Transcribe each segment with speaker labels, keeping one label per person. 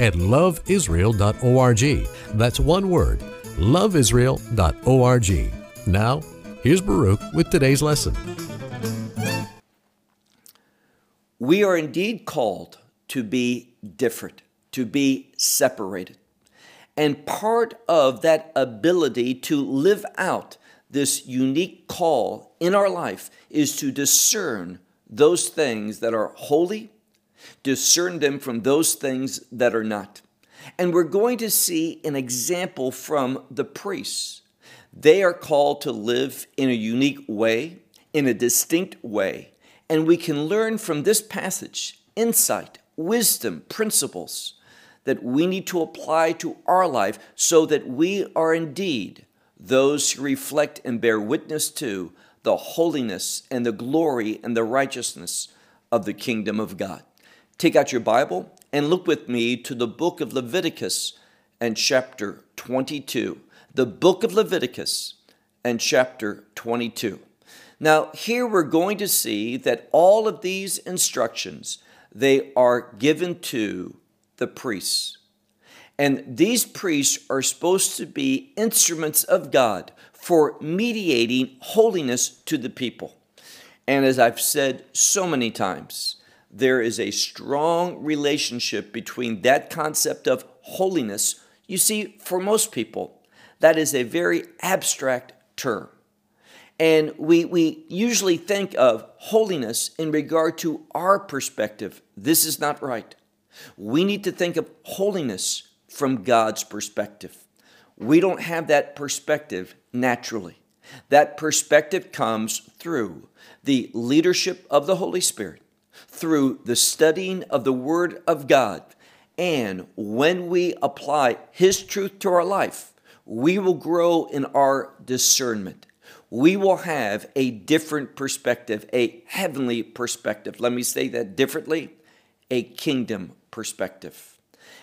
Speaker 1: at loveisrael.org. That's one word, loveisrael.org. Now, here's Baruch with today's lesson.
Speaker 2: We are indeed called to be different, to be separated. And part of that ability to live out this unique call in our life is to discern those things that are holy discern them from those things that are not. And we're going to see an example from the priests. They are called to live in a unique way, in a distinct way, and we can learn from this passage insight, wisdom, principles that we need to apply to our life so that we are indeed those who reflect and bear witness to the holiness and the glory and the righteousness of the kingdom of God. Take out your Bible and look with me to the book of Leviticus and chapter 22. The book of Leviticus and chapter 22. Now, here we're going to see that all of these instructions they are given to the priests. And these priests are supposed to be instruments of God for mediating holiness to the people. And as I've said so many times, there is a strong relationship between that concept of holiness. You see, for most people, that is a very abstract term. And we, we usually think of holiness in regard to our perspective. This is not right. We need to think of holiness from God's perspective. We don't have that perspective naturally. That perspective comes through the leadership of the Holy Spirit through the studying of the Word of God. And when we apply His truth to our life, we will grow in our discernment. We will have a different perspective, a heavenly perspective. Let me say that differently a kingdom perspective.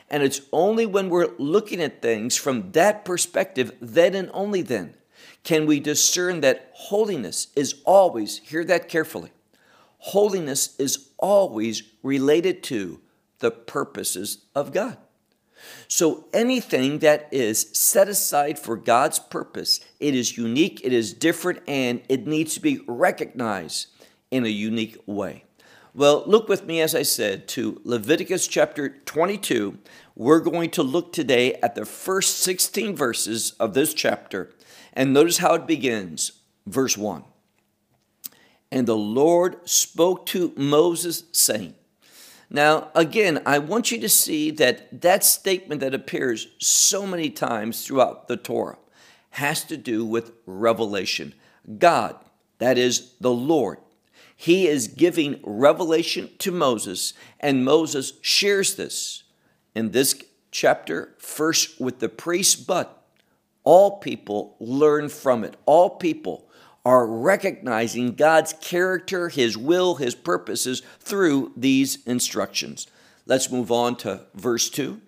Speaker 2: And it's only when we're looking at things from that perspective, then and only then, can we discern that holiness is always, hear that carefully, holiness is always related to the purposes of God. So anything that is set aside for God's purpose, it is unique, it is different, and it needs to be recognized in a unique way. Well, look with me, as I said, to Leviticus chapter 22. We're going to look today at the first 16 verses of this chapter, and notice how it begins. Verse 1. And the Lord spoke to Moses, saying, Now, again, I want you to see that that statement that appears so many times throughout the Torah has to do with revelation. God, that is the Lord, he is giving revelation to Moses, and Moses shares this in this chapter, first with the priests, but all people learn from it. All people are recognizing God's character, His will, His purposes through these instructions. Let's move on to verse 2.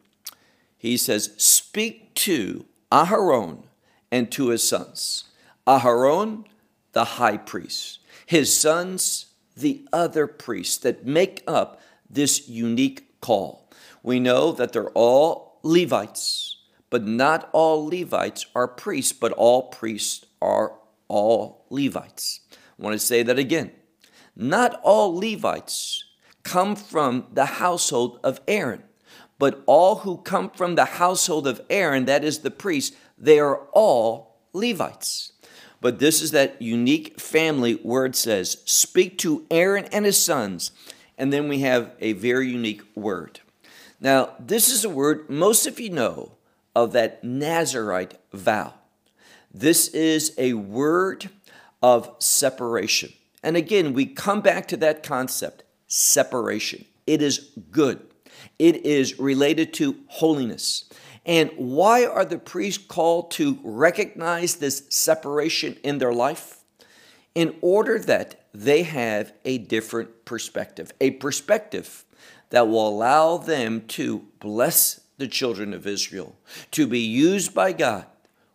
Speaker 2: He says, Speak to Aharon and to his sons. Aharon, the high priest, his sons, the other priests that make up this unique call. We know that they're all Levites, but not all Levites are priests, but all priests are all Levites. I want to say that again. Not all Levites come from the household of Aaron, but all who come from the household of Aaron, that is the priest, they are all Levites. But this is that unique family where it says, Speak to Aaron and his sons. And then we have a very unique word. Now, this is a word most of you know of that Nazarite vow. This is a word of separation. And again, we come back to that concept separation. It is good, it is related to holiness. And why are the priests called to recognize this separation in their life? In order that they have a different perspective, a perspective that will allow them to bless the children of Israel, to be used by God.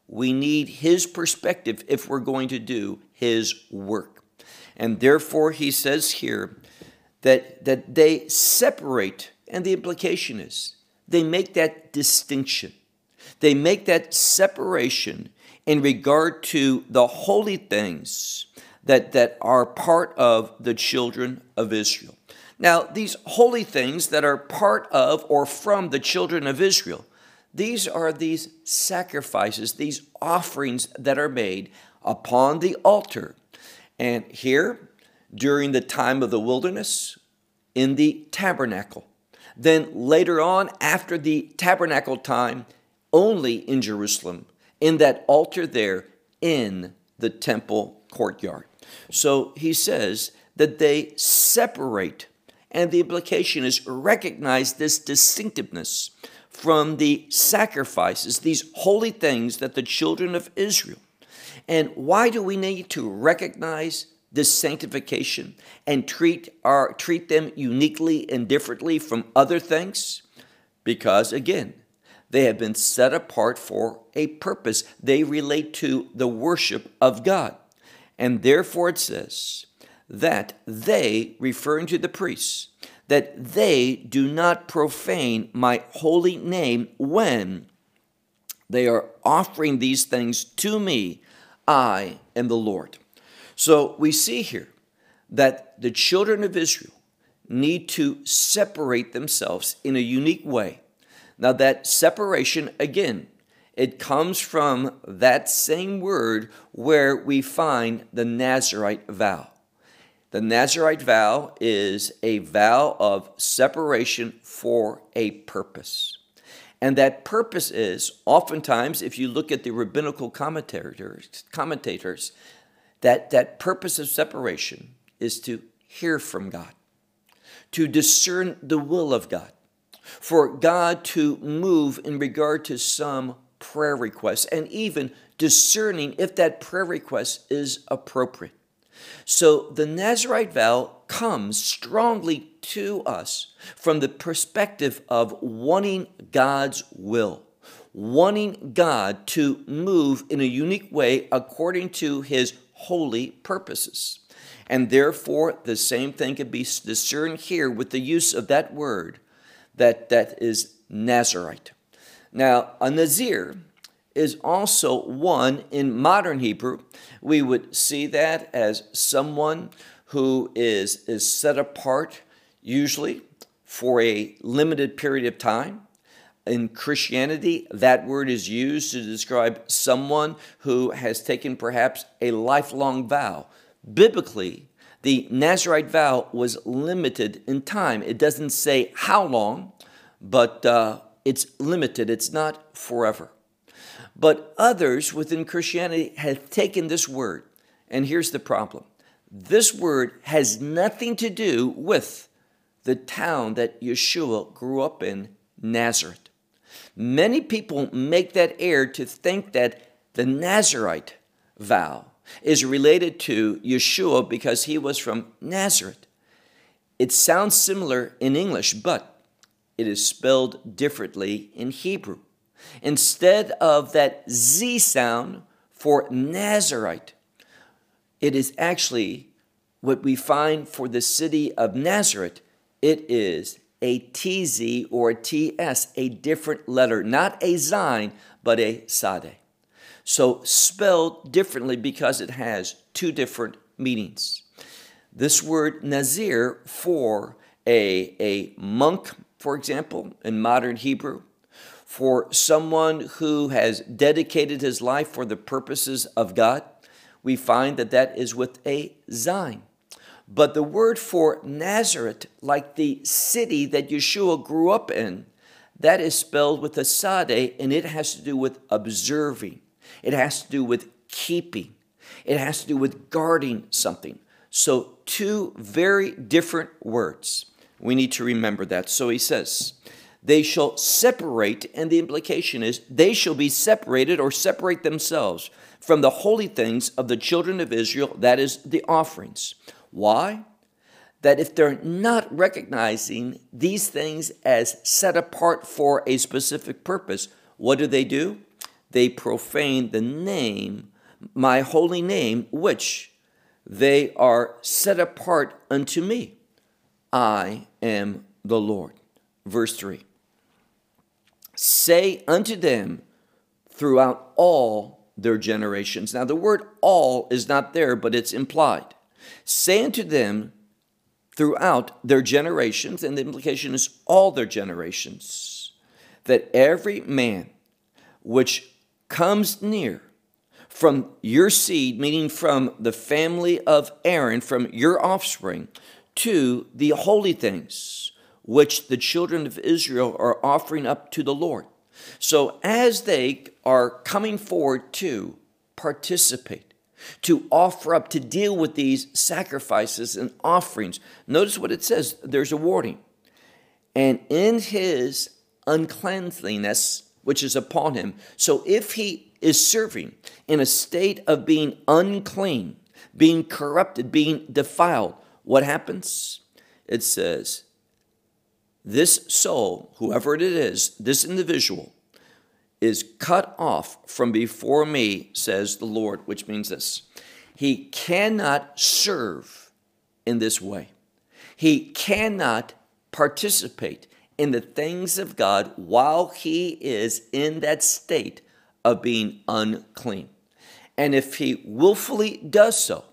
Speaker 2: We need His perspective if we're going to do His work. And therefore, He says here that, that they separate, and the implication is they make that distinction. They make that separation in regard to the holy things that, that are part of the children of Israel. Now, these holy things that are part of or from the children of Israel, these are these sacrifices, these offerings that are made upon the altar. And here, during the time of the wilderness, in the tabernacle. Then later on, after the tabernacle time, only in Jerusalem, in that altar there in the temple courtyard. So he says that they separate, and the implication is recognize this distinctiveness from the sacrifices, these holy things that the children of Israel. And why do we need to recognize this sanctification and treat our treat them uniquely and differently from other things? Because again, they have been set apart for a purpose. They relate to the worship of God. And therefore it says that they, referring to the priests, that they do not profane my holy name when they are offering these things to me. I am the Lord. So we see here that the children of Israel need to separate themselves in a unique way. Now, that separation, again, it comes from that same word where we find the Nazarite vow. The Nazarite vow is a vow of separation for a purpose. And that purpose is oftentimes, if you look at the rabbinical commentators, commentators that, that purpose of separation is to hear from God, to discern the will of God, for God to move in regard to some prayer request, and even discerning if that prayer request is appropriate. So the Nazarite vow comes strongly to us from the perspective of wanting God's will, wanting God to move in a unique way according to his holy purposes. And therefore, the same thing can be discerned here with the use of that word that, that is Nazarite. Now, a Nazir is also one in modern Hebrew. We would see that as someone who is, is set apart, usually for a limited period of time. In Christianity, that word is used to describe someone who has taken perhaps a lifelong vow. Biblically, the Nazarite vow was limited in time. It doesn't say how long, but uh, it's limited, it's not forever. But others within Christianity have taken this word, and here's the problem this word has nothing to do with the town that Yeshua grew up in, Nazareth. Many people make that error to think that the Nazarite vow is related to Yeshua because he was from Nazareth. It sounds similar in English, but it is spelled differently in Hebrew. Instead of that Z sound for Nazarite, it is actually what we find for the city of Nazareth. It is a TZ or a TS, a different letter, not a Zain, but a Sade. So spelled differently because it has two different meanings. This word Nazir for a, a monk, for example, in modern Hebrew, for someone who has dedicated his life for the purposes of God, we find that that is with a Zain. But the word for Nazareth, like the city that Yeshua grew up in, that is spelled with a sade, and it has to do with observing. It has to do with keeping. It has to do with guarding something. So, two very different words. We need to remember that. So he says, they shall separate, and the implication is they shall be separated or separate themselves from the holy things of the children of Israel, that is, the offerings. Why? That if they're not recognizing these things as set apart for a specific purpose, what do they do? They profane the name, my holy name, which they are set apart unto me. I am the Lord. Verse 3 Say unto them throughout all their generations. Now, the word all is not there, but it's implied. Say unto them throughout their generations, and the implication is all their generations, that every man which comes near from your seed, meaning from the family of Aaron, from your offspring, to the holy things which the children of Israel are offering up to the Lord. So as they are coming forward to participate, to offer up, to deal with these sacrifices and offerings, notice what it says there's a warning. And in his uncleanliness, which is upon him, so if he is serving in a state of being unclean, being corrupted, being defiled, what happens? It says, this soul, whoever it is, this individual, is cut off from before me, says the Lord, which means this He cannot serve in this way. He cannot participate in the things of God while he is in that state of being unclean. And if he willfully does so,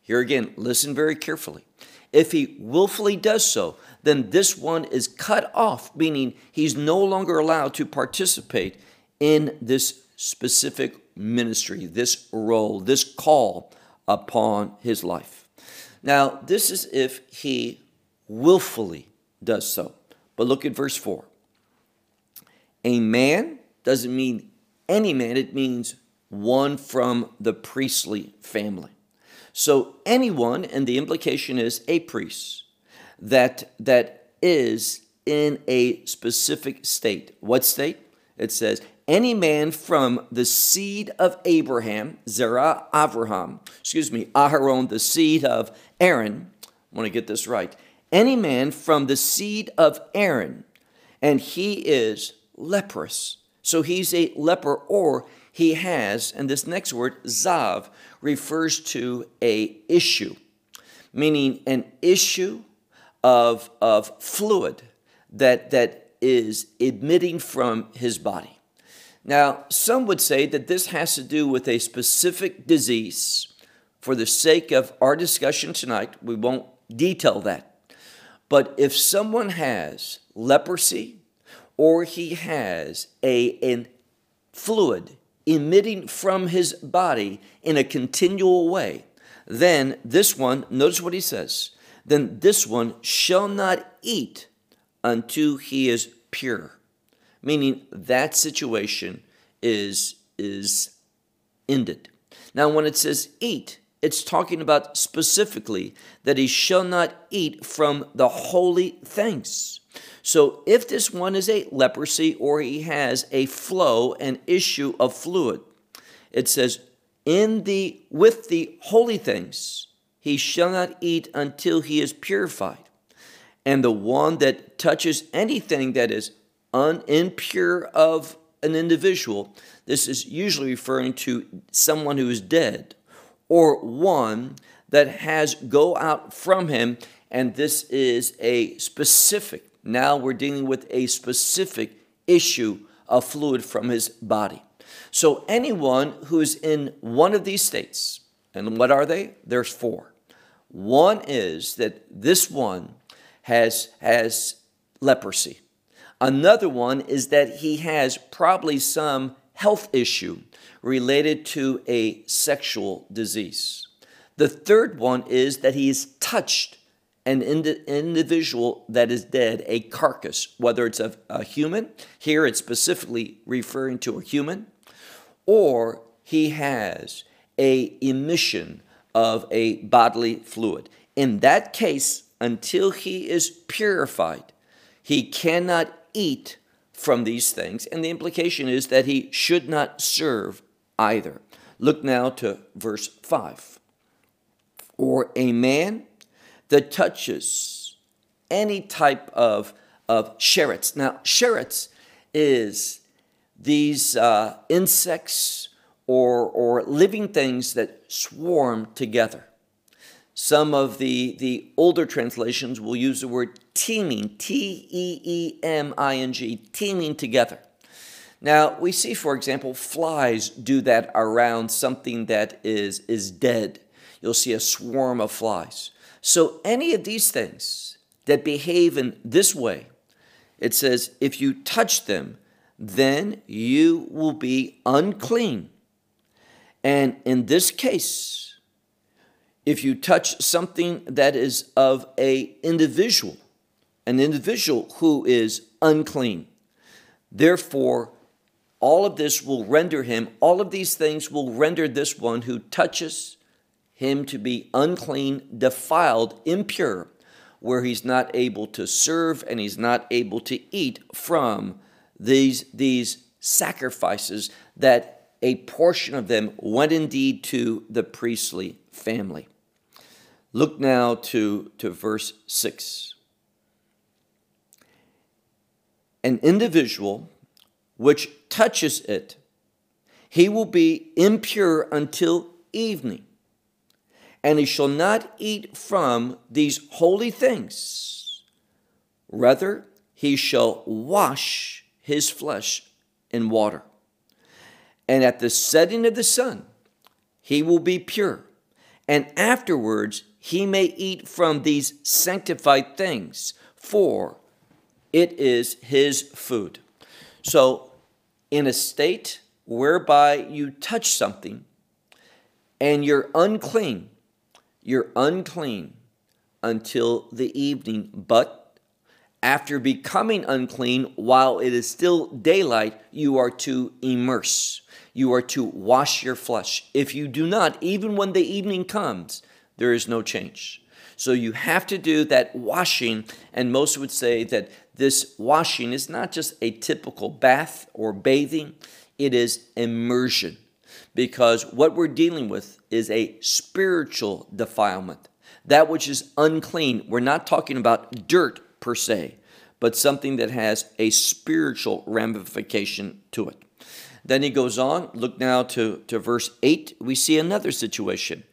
Speaker 2: here again, listen very carefully. If he willfully does so, then this one is cut off, meaning he's no longer allowed to participate in this specific ministry, this role, this call upon his life. Now, this is if he willfully does so. But look at verse 4. A man doesn't mean any man, it means one from the priestly family. So anyone, and the implication is a priest, that that is in a specific state. What state? It says, any man from the seed of Abraham, Zerah Abraham, excuse me, Aharon, the seed of Aaron. I want to get this right. Any man from the seed of Aaron, and he is leprous. So he's a leper, or he has, and this next word, zav, refers to a issue, meaning an issue of, of fluid that, that is emitting from his body. Now, some would say that this has to do with a specific disease. For the sake of our discussion tonight, we won't detail that. But if someone has leprosy or he has a, a fluid emitting from his body in a continual way, then this one, notice what he says, then this one shall not eat until he is pure. Meaning that situation is, is ended. Now, when it says eat, it's talking about specifically that he shall not eat from the holy things. So, if this one is a leprosy or he has a flow, an issue of fluid, it says, in the with the holy things, he shall not eat until he is purified. And the one that touches anything that is un, impure of an individual, this is usually referring to someone who is dead or one that has go out from him. And this is a specific, now we're dealing with a specific issue of fluid from his body. So anyone who's in one of these states, and what are they? There's four. One is that this one has, has leprosy. Another one is that he has probably some health issue related to a sexual disease. The third one is that he has touched an individual that is dead, a carcass, whether it's a, a human, here it's specifically referring to a human, or he has a emission of a bodily fluid. In that case, until he is purified, he cannot eat from these things. And the implication is that he should not serve either. Look now to verse 5. Or a man that touches any type of, of sherets. Now, sherets is these uh, insects or, or living things that swarm together. Some of the, the older translations will use the word teeming, T E E M I N G, teeming together. Now, we see, for example, flies do that around something that is, is dead. You'll see a swarm of flies. So, any of these things that behave in this way, it says, if you touch them, then you will be unclean. And in this case, if you touch something that is of a individual, an individual who is unclean, therefore all of this will render him, all of these things will render this one who touches him to be unclean, defiled, impure, where he's not able to serve and he's not able to eat from these, these sacrifices that a portion of them went indeed to the priestly family. Look now to, to verse 6. An individual which touches it, he will be impure until evening, and he shall not eat from these holy things. Rather, he shall wash his flesh in water. And at the setting of the sun, he will be pure. And afterwards, he may eat from these sanctified things, for it is his food. So, in a state whereby you touch something and you're unclean, you're unclean until the evening, but after becoming unclean, while it is still daylight, you are to immerse. You are to wash your flesh. If you do not, even when the evening comes, there is no change. So you have to do that washing, and most would say that this washing is not just a typical bath or bathing, it is immersion. Because what we're dealing with is a spiritual defilement. That which is unclean. We're not talking about dirt per se, but something that has a spiritual ramification to it. Then he goes on, look now to, to verse 8. We see another situation.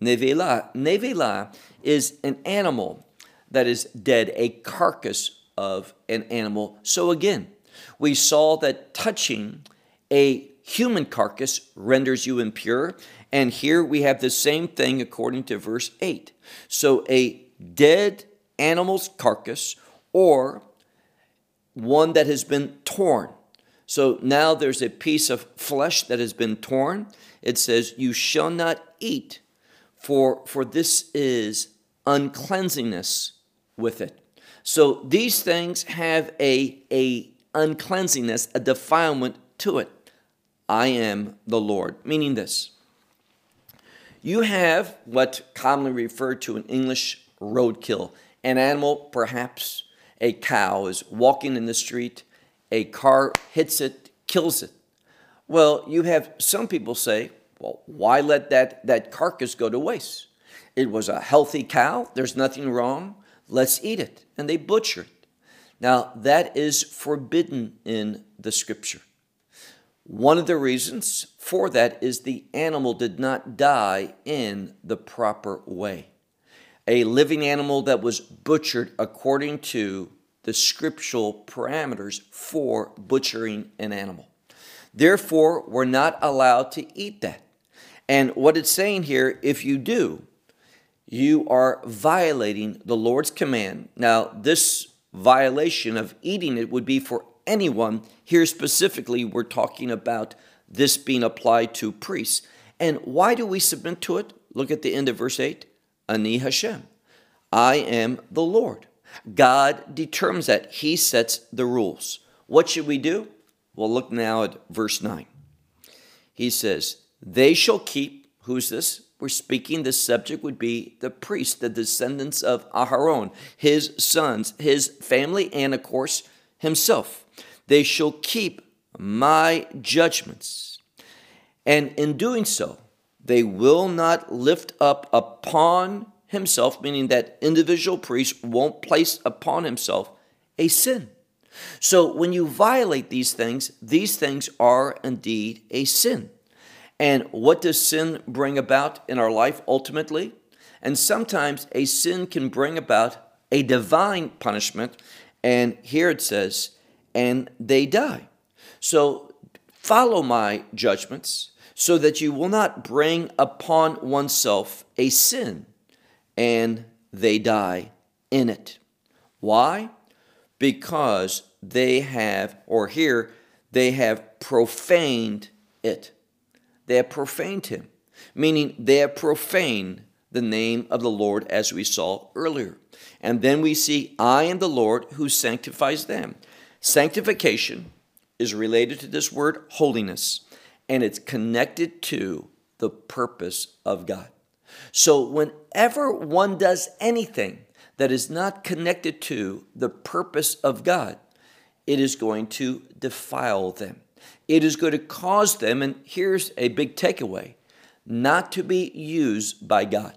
Speaker 2: Nevela. Nevela is an animal that is dead, a carcass of an animal. So again, we saw that touching a human carcass renders you impure. And here we have the same thing according to verse 8. So a dead animal's carcass or one that has been torn. So now there's a piece of flesh that has been torn. It says, You shall not eat, for, for this is uncleansingness with it. So these things have a, a uncleansingness, a defilement to it. I am the Lord, meaning this. You have what commonly referred to in English roadkill, an animal perhaps a cow is walking in the street, a car hits it, kills it. Well, you have some people say, well, why let that, that carcass go to waste? It was a healthy cow, there's nothing wrong, let's eat it. And they butcher it. Now, that is forbidden in the scripture. One of the reasons for that is the animal did not die in the proper way a living animal that was butchered according to the scriptural parameters for butchering an animal. Therefore, we're not allowed to eat that. And what it's saying here, if you do, you are violating the Lord's command. Now, this violation of eating it would be for anyone. Here specifically, we're talking about this being applied to priests. And why do we submit to it? Look at the end of verse 8. Ani Hashem. I am the Lord. God determines that. He sets the rules. What should we do? Well, look now at verse 9. He says, They shall keep, who's this? We're speaking, the subject would be the priest, the descendants of Aharon, his sons, his family, and of course, himself. They shall keep my judgments. And in doing so, they will not lift up upon himself, meaning that individual priest won't place upon himself a sin. So when you violate these things, these things are indeed a sin. And what does sin bring about in our life ultimately? And sometimes a sin can bring about a divine punishment. And here it says, and they die. So follow my judgments so that you will not bring upon oneself a sin and they die in it. Why? Because they have, or here, they have profaned it. They have profaned him, meaning they have profaned the name of the Lord as we saw earlier. And then we see, I am the Lord who sanctifies them. Sanctification is related to this word holiness, and it's connected to the purpose of God. So, whenever one does anything that is not connected to the purpose of God, it is going to defile them. It is going to cause them, and here's a big takeaway not to be used by God.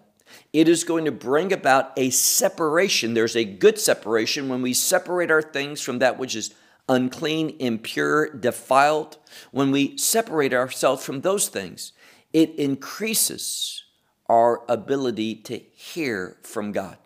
Speaker 2: It is going to bring about a separation. There's a good separation when we separate our things from that which is unclean, impure, defiled. When we separate ourselves from those things, it increases our ability to hear from God,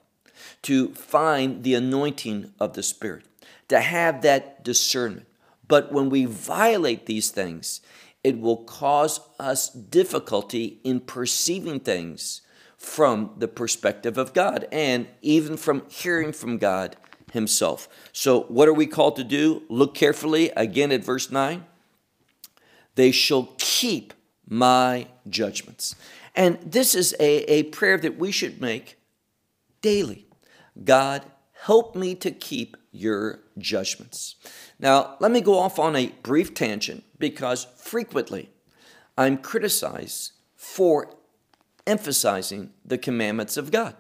Speaker 2: to find the anointing of the Spirit, to have that discernment. But when we violate these things, it will cause us difficulty in perceiving things from the perspective of God and even from hearing from God Himself. So, what are we called to do? Look carefully again at verse 9. They shall keep my judgments. And this is a, a prayer that we should make daily. God, help me to keep your judgments. Now, let me go off on a brief tangent because frequently I'm criticized for emphasizing the commandments of God.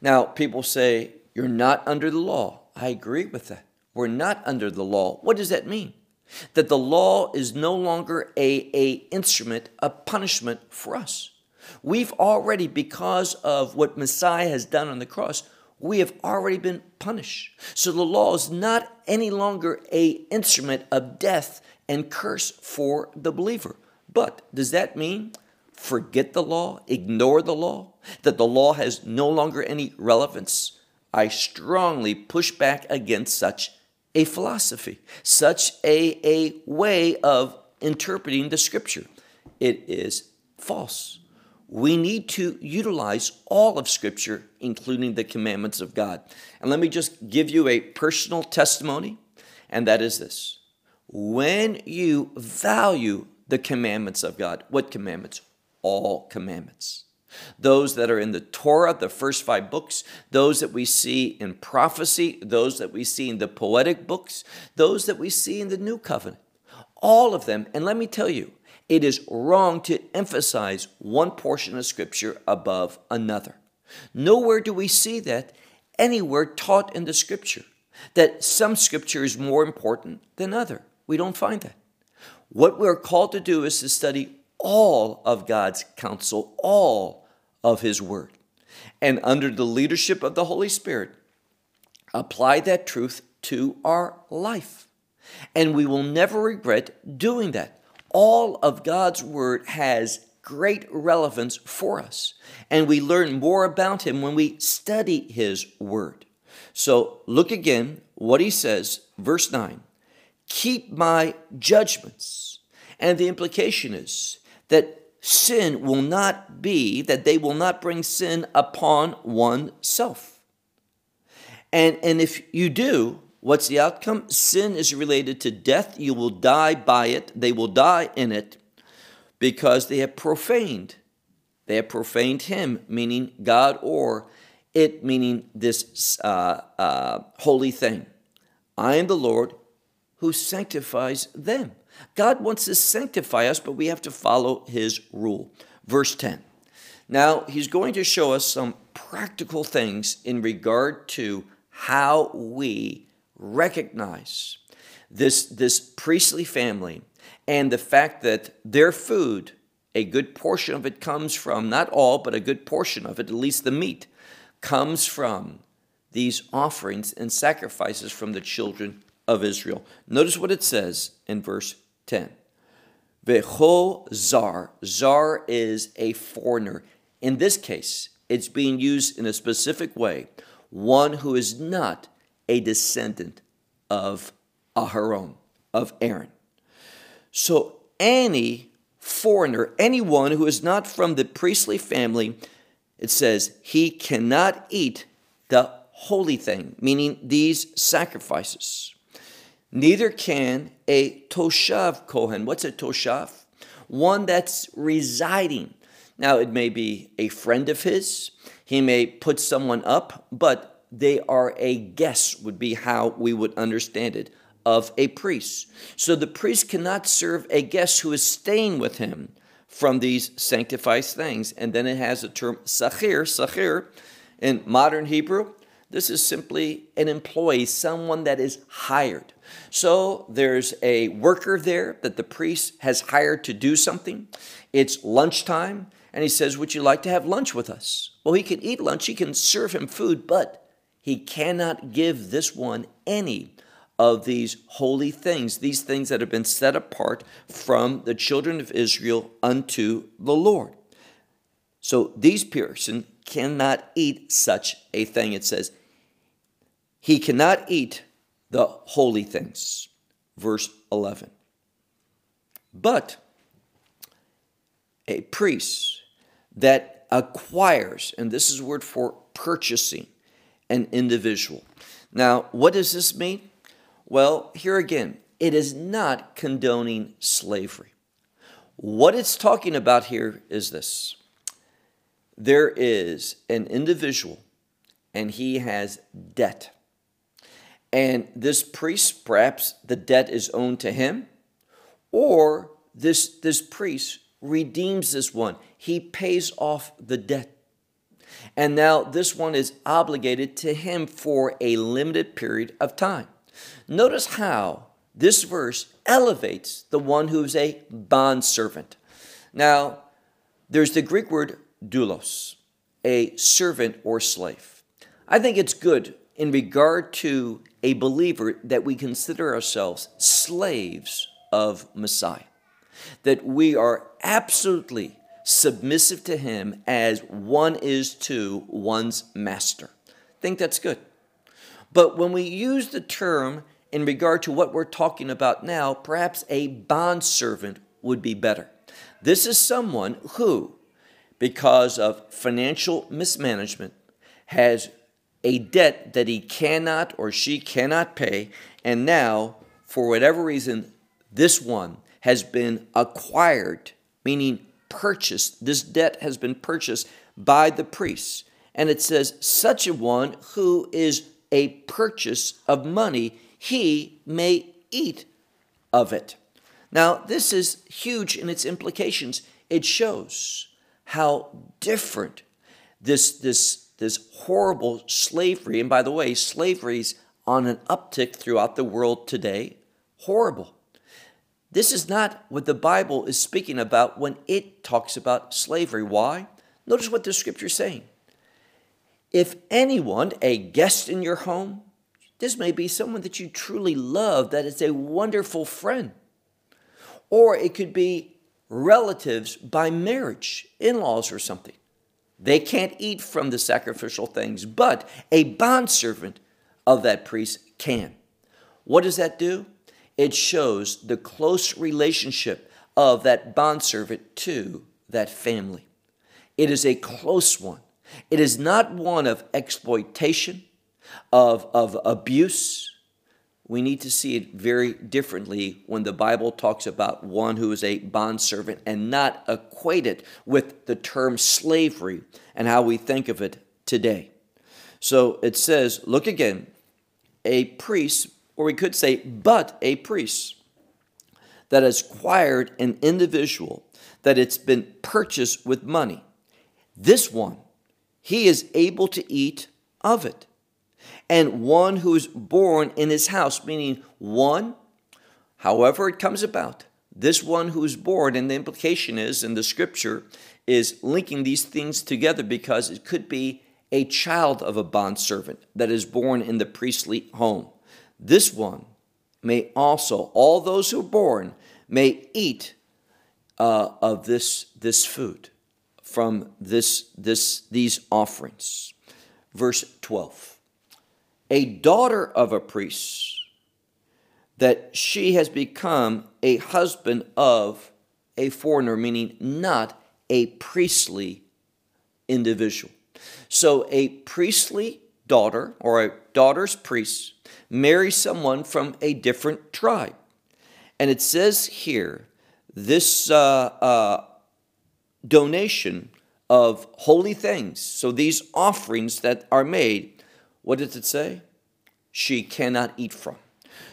Speaker 2: Now, people say, You're not under the law. I agree with that. We're not under the law. What does that mean? That the law is no longer a, a instrument of punishment for us. We've already, because of what Messiah has done on the cross, we have already been punished. So the law is not any longer a instrument of death and curse for the believer. But does that mean forget the law, ignore the law, that the law has no longer any relevance? I strongly push back against such a philosophy, such a, a way of interpreting the scripture. It is false we need to utilize all of Scripture, including the commandments of God. And let me just give you a personal testimony, and that is this. When you value the commandments of God, what commandments? All commandments. Those that are in the Torah, the first five books, those that we see in prophecy, those that we see in the poetic books, those that we see in the new covenant. All of them. And let me tell you, it is wrong to emphasize one portion of Scripture above another. Nowhere do we see that anywhere taught in the Scripture, that some Scripture is more important than other. We don't find that. What we're called to do is to study all of God's counsel, all of His Word. And under the leadership of the Holy Spirit, apply that truth to our life. And we will never regret doing that all of God's Word has great relevance for us. And we learn more about Him when we study His Word. So look again what He says, verse 9 Keep my judgments. And the implication is that sin will not be, that they will not bring sin upon oneself. And, and if you do, What's the outcome? Sin is related to death. You will die by it. They will die in it because they have profaned. They have profaned Him, meaning God, or it, meaning this uh, uh, holy thing. I am the Lord who sanctifies them. God wants to sanctify us, but we have to follow His rule. Verse 10. Now, He's going to show us some practical things in regard to how we recognize this, this priestly family and the fact that their food, a good portion of it comes from, not all, but a good portion of it, at least the meat, comes from these offerings and sacrifices from the children of Israel. Notice what it says in verse 10. Veho zar. Zar is a foreigner. In this case, it's being used in a specific way, one who is not a descendant of Aharon, of Aaron. So any foreigner, anyone who is not from the priestly family, it says he cannot eat the holy thing, meaning these sacrifices. Neither can a toshav kohen. What's a toshav? One that's residing. Now, it may be a friend of his, he may put someone up, but they are a guest, would be how we would understand it, of a priest. So the priest cannot serve a guest who is staying with him from these sanctified things. And then it has the term sachir. Sachir in modern Hebrew, this is simply an employee, someone that is hired. So there's a worker there that the priest has hired to do something. It's lunchtime, and he says, Would you like to have lunch with us? Well, he can eat lunch, he can serve him food, but he cannot give this one any of these holy things, these things that have been set apart from the children of Israel unto the Lord. So these person cannot eat such a thing. It says, he cannot eat the holy things. Verse 11. But a priest that acquires, and this is a word for purchasing, an individual. Now, what does this mean? Well, here again, it is not condoning slavery. What it's talking about here is this there is an individual and he has debt. And this priest, perhaps the debt is owed to him, or this, this priest redeems this one. He pays off the debt. And now this one is obligated to him for a limited period of time. Notice how this verse elevates the one who's a bondservant. Now, there's the Greek word doulos, a servant or slave. I think it's good in regard to a believer that we consider ourselves slaves of Messiah, that we are absolutely submissive to him as one is to one's master. I think that's good. But when we use the term in regard to what we're talking about now, perhaps a bondservant would be better. This is someone who, because of financial mismanagement, has a debt that he cannot or she cannot pay, and now, for whatever reason, this one has been acquired, meaning purchased. This debt has been purchased by the priests. And it says, such a one who is a purchase of money, he may eat of it. Now, this is huge in its implications. It shows how different this, this this horrible slavery. And by the way, slavery's on an uptick throughout the world today. Horrible. This is not what the Bible is speaking about when it talks about slavery. Why? Notice what the scripture is saying. If anyone, a guest in your home, this may be someone that you truly love, that is a wonderful friend. Or it could be relatives by marriage, in laws or something. They can't eat from the sacrificial things, but a bondservant of that priest can. What does that do? It shows the close relationship of that bondservant to that family. It is a close one. It is not one of exploitation, of, of abuse, we need to see it very differently when the Bible talks about one who is a bondservant and not equate it with the term slavery and how we think of it today. So it says, look again, a priest, or we could say, but a priest that has acquired an individual, that it's been purchased with money. This one, he is able to eat of it. and one who is born in his house, meaning one, however it comes about, this one who is born, and the implication is, in the scripture is linking these things together because it could be a child of a bondservant that is born in the priestly home. This one may also, all those who are born, may eat uh, of this, this food from this, this, these offerings. Verse 12 A daughter of a priest, that she has become a husband of a foreigner, meaning not a priestly individual. So a priestly daughter or a daughter's priest marries someone from a different tribe. And it says here, this uh, uh, donation of holy things, so these offerings that are made, what does it say? She cannot eat from.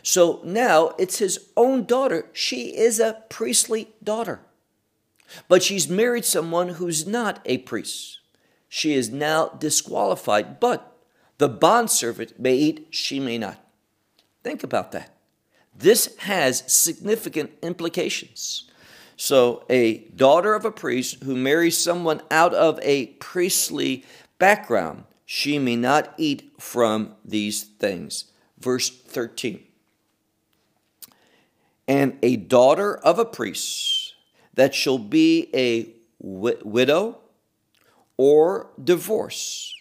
Speaker 2: So now it's his own daughter. She is a priestly daughter. But she's married someone who's not a priest. She is now disqualified, but the bondservant may eat, she may not. Think about that. This has significant implications. So, a daughter of a priest who marries someone out of a priestly background, she may not eat from these things. Verse 13. And a daughter of a priest that shall be a widow or divorce,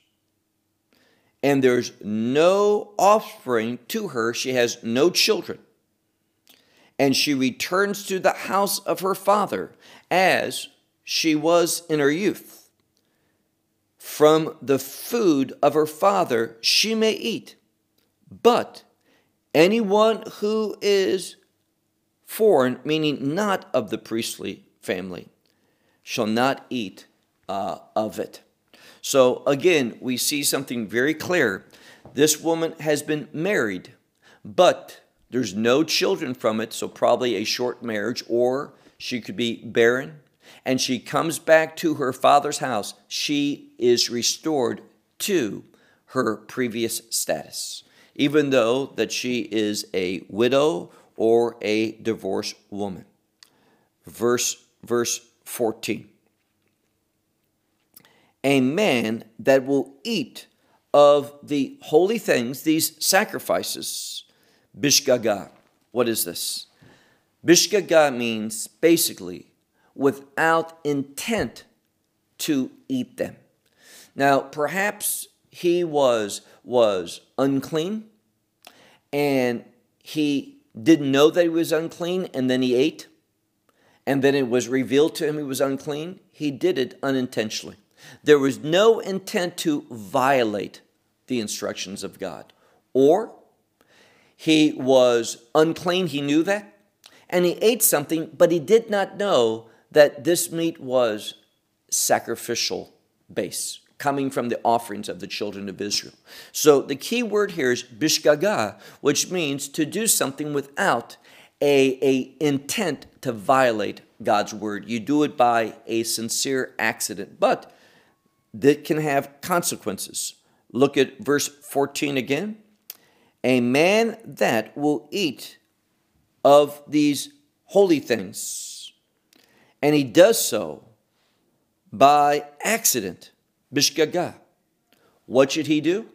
Speaker 2: and there's no offspring to her, she has no children and she returns to the house of her father as she was in her youth. From the food of her father she may eat, but anyone who is foreign, meaning not of the priestly family, shall not eat uh, of it. So again, we see something very clear. This woman has been married, but there's no children from it, so probably a short marriage, or she could be barren. And she comes back to her father's house. She is restored to her previous status, even though that she is a widow or a divorced woman. Verse, verse 14. A man that will eat of the holy things, these sacrifices, Bishgaga. What is this? Bishgaga means basically without intent to eat them. Now, perhaps he was was unclean and he didn't know that he was unclean and then he ate and then it was revealed to him he was unclean. He did it unintentionally. There was no intent to violate the instructions of God or he was unclean, he knew that, and he ate something, but he did not know that this meat was sacrificial base, coming from the offerings of the children of Israel. So the key word here is bishgaga, which means to do something without a, a intent to violate God's word. You do it by a sincere accident, but that can have consequences. Look at verse 14 again a man that will eat of these holy things, and he does so by accident, bishgaga. What should he do?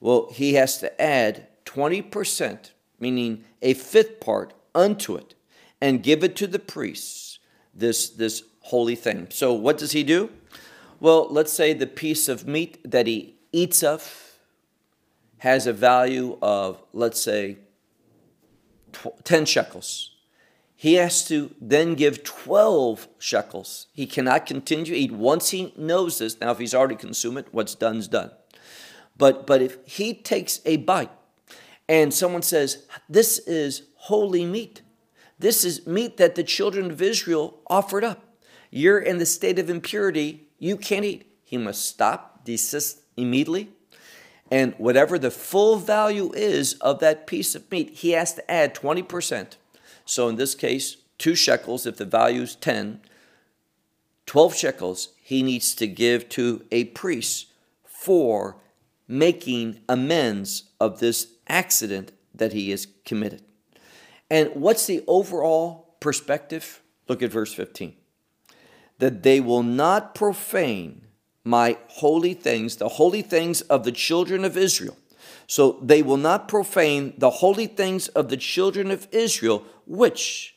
Speaker 2: Well, he has to add 20%, meaning a fifth part, unto it, and give it to the priests, this, this holy thing. So, what does he do? Well, let's say the piece of meat that he eats of has a value of, let's say, 10 shekels. He has to then give 12 shekels. He cannot continue eat once he knows this. Now, if he's already consumed it, what's done is done. But, but if he takes a bite and someone says, This is holy meat, this is meat that the children of Israel offered up. You're in the state of impurity, you can't eat. He must stop, desist immediately, and whatever the full value is of that piece of meat, he has to add 20%. So in this case, two shekels, if the value is 10, 12 shekels he needs to give to a priest for making amends of this accident that he has committed. And what's the overall perspective? Look at verse 15. That they will not profane my holy things, the holy things of the children of Israel. So they will not profane the holy things of the children of Israel, which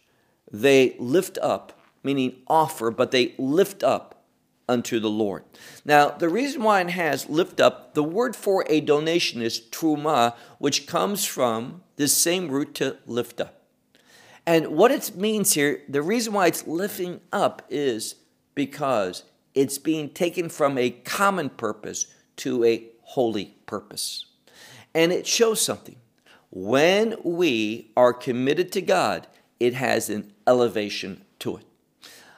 Speaker 2: they lift up, meaning offer, but they lift up unto the Lord. Now, the reason why it has lift up, the word for a donation is truma, which comes from this same root to lift up. And what it means here, the reason why it's lifting up is because it's being taken from a common purpose to a holy purpose. And it shows something. When we are committed to God, it has an elevation to it.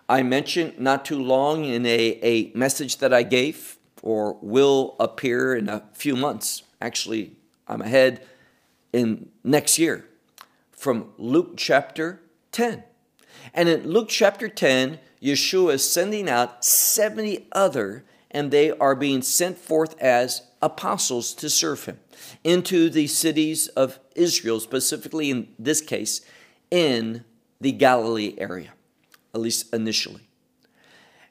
Speaker 2: I mentioned not too long in a, a message that I gave, or will appear in a few months. Actually, I'm ahead in next year from Luke chapter 10. And in Luke chapter 10, Yeshua is sending out 70 other, and they are being sent forth as apostles to serve him into the cities of Israel, specifically in this case, in the Galilee area, at least initially.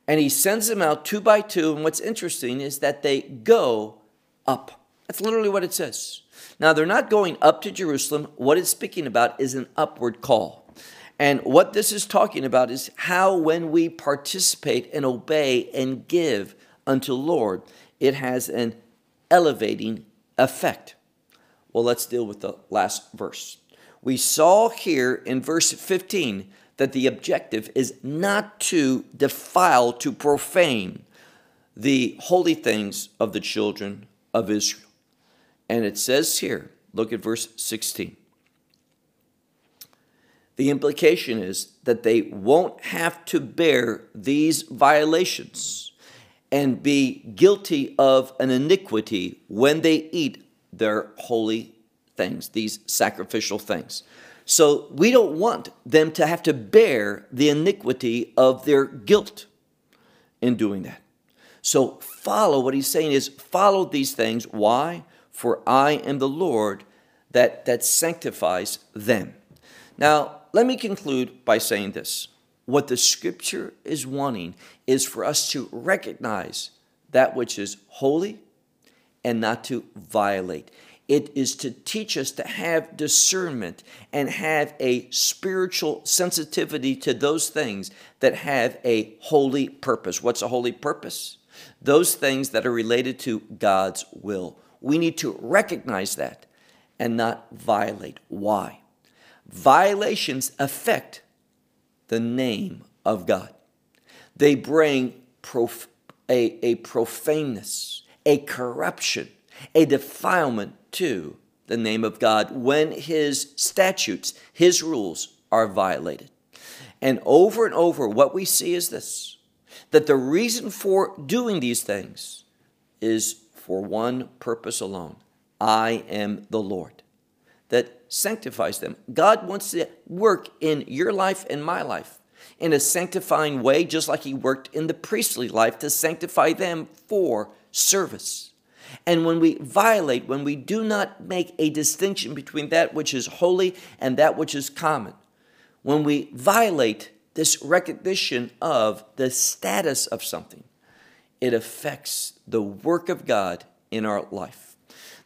Speaker 2: And he sends them out two by two, and what's interesting is that they go up. That's literally what it says. Now, they're not going up to Jerusalem. What it's speaking about is an upward call. And what this is talking about is how, when we participate and obey and give unto Lord, it has an elevating effect. Well, let's deal with the last verse. We saw here in verse 15 that the objective is not to defile, to profane the holy things of the children of Israel. And it says here, look at verse 16. The implication is that they won't have to bear these violations and be guilty of an iniquity when they eat their holy things, these sacrificial things. So we don't want them to have to bear the iniquity of their guilt in doing that. So follow what he's saying is follow these things. Why? For I am the Lord that, that sanctifies them. Now, let me conclude by saying this. What the scripture is wanting is for us to recognize that which is holy and not to violate. It is to teach us to have discernment and have a spiritual sensitivity to those things that have a holy purpose. What's a holy purpose? Those things that are related to God's will. We need to recognize that and not violate. Why? Violations affect the name of God. They bring prof- a, a profaneness, a corruption, a defilement to the name of God when his statutes, his rules are violated. And over and over, what we see is this that the reason for doing these things is for one purpose alone I am the Lord that sanctifies them. God wants to work in your life and my life in a sanctifying way, just like He worked in the priestly life to sanctify them for service. And when we violate, when we do not make a distinction between that which is holy and that which is common, when we violate this recognition of the status of something, it affects the work of God in our life.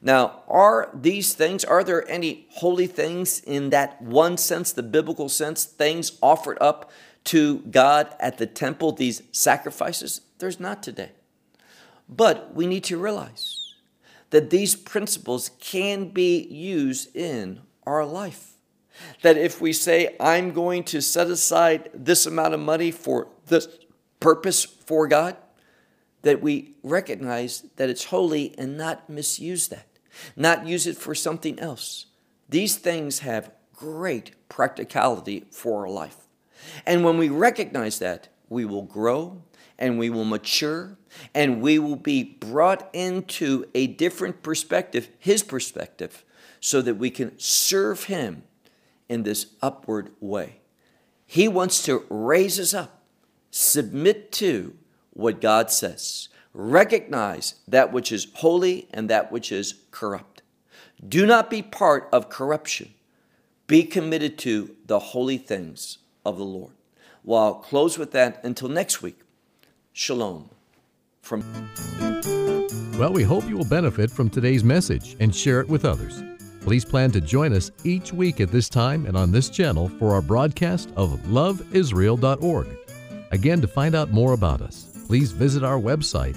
Speaker 2: Now, are these things, are there any holy things in that one sense, the biblical sense, things offered up to God at the temple, these sacrifices? There's not today. But we need to realize that these principles can be used in our life. That if we say, I'm going to set aside this amount of money for this purpose for God, that we recognize that it's holy and not misuse that, not use it for something else. These things have great practicality for our life. And when we recognize that, we will grow and we will mature and we will be brought into a different perspective, His perspective, so that we can serve Him in this upward way. He wants to raise us up, submit to what God says. Recognize that which is holy and that which is corrupt. Do not be part of corruption. Be committed to the holy things of the Lord. Well, I'll close with that until next week. Shalom. From
Speaker 1: Well, we hope you will benefit from today's message and share it with others. Please plan to join us each week at this time and on this channel for our broadcast of loveisrael.org. Again, to find out more about us, please visit our website,